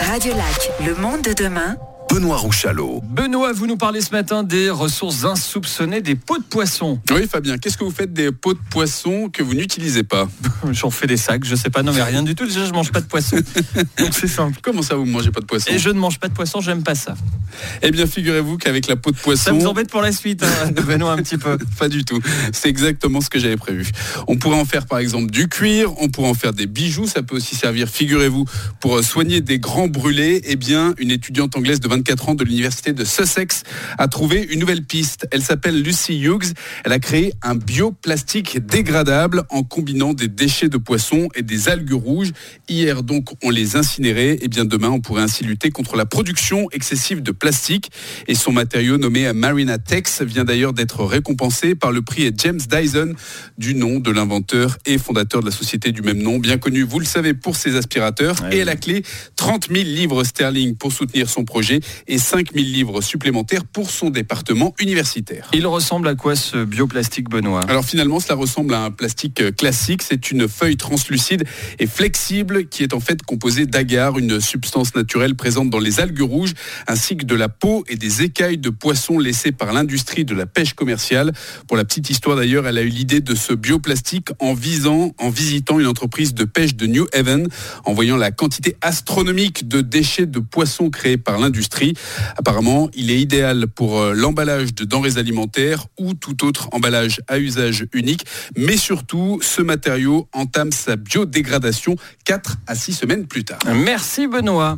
Radio Lac, le monde de demain. Benoît Rouchalot. Benoît, vous nous parlez ce matin des ressources insoupçonnées des pots de poisson. Oui, Fabien, qu'est-ce que vous faites des pots de poisson que vous n'utilisez pas? J'en fais des sacs, je sais pas, non mais rien du tout. Déjà, je mange pas de poisson. Donc c'est simple. Comment ça, vous ne mangez pas de poisson Et je ne mange pas de poisson, j'aime pas ça. Eh bien, figurez-vous qu'avec la peau de poisson. Ça vous embête pour la suite, hein, Benoît, un petit peu. Pas du tout. C'est exactement ce que j'avais prévu. On pourrait en faire par exemple du cuir, on pourrait en faire des bijoux, ça peut aussi servir, figurez-vous, pour soigner des grands brûlés. Eh bien, une étudiante anglaise de 24 ans de l'université de Sussex a trouvé une nouvelle piste. Elle s'appelle Lucy Hughes. Elle a créé un bioplastique dégradable en combinant des déchets de poissons et des algues rouges. Hier donc, on les incinérait. Et eh bien demain, on pourrait ainsi lutter contre la production excessive de plastique. Et son matériau nommé Marina Tex vient d'ailleurs d'être récompensé par le prix James Dyson du nom de l'inventeur et fondateur de la société du même nom, bien connu, vous le savez, pour ses aspirateurs. Et à la clé, 30 000 livres sterling pour soutenir son projet et 5 000 livres supplémentaires pour son département universitaire. Il ressemble à quoi ce bioplastique, Benoît? Alors finalement, cela ressemble à un plastique euh, classique. C'est une feuille translucide et flexible qui est en fait composée d'agar, une substance naturelle présente dans les algues rouges, ainsi que de la peau et des écailles de poissons laissées par l'industrie de la pêche commerciale. Pour la petite histoire d'ailleurs, elle a eu l'idée de ce bioplastique en visant, en visitant une entreprise de pêche de New Haven, en voyant la quantité astronomique de déchets de poissons créés par l'industrie. Apparemment, il est idéal pour euh, l'emballage de denrées alimentaires ou tout autre emballage à usage unique. Mais surtout, ce matériau entame sa biodégradation 4 à 6 semaines plus tard. Merci Benoît.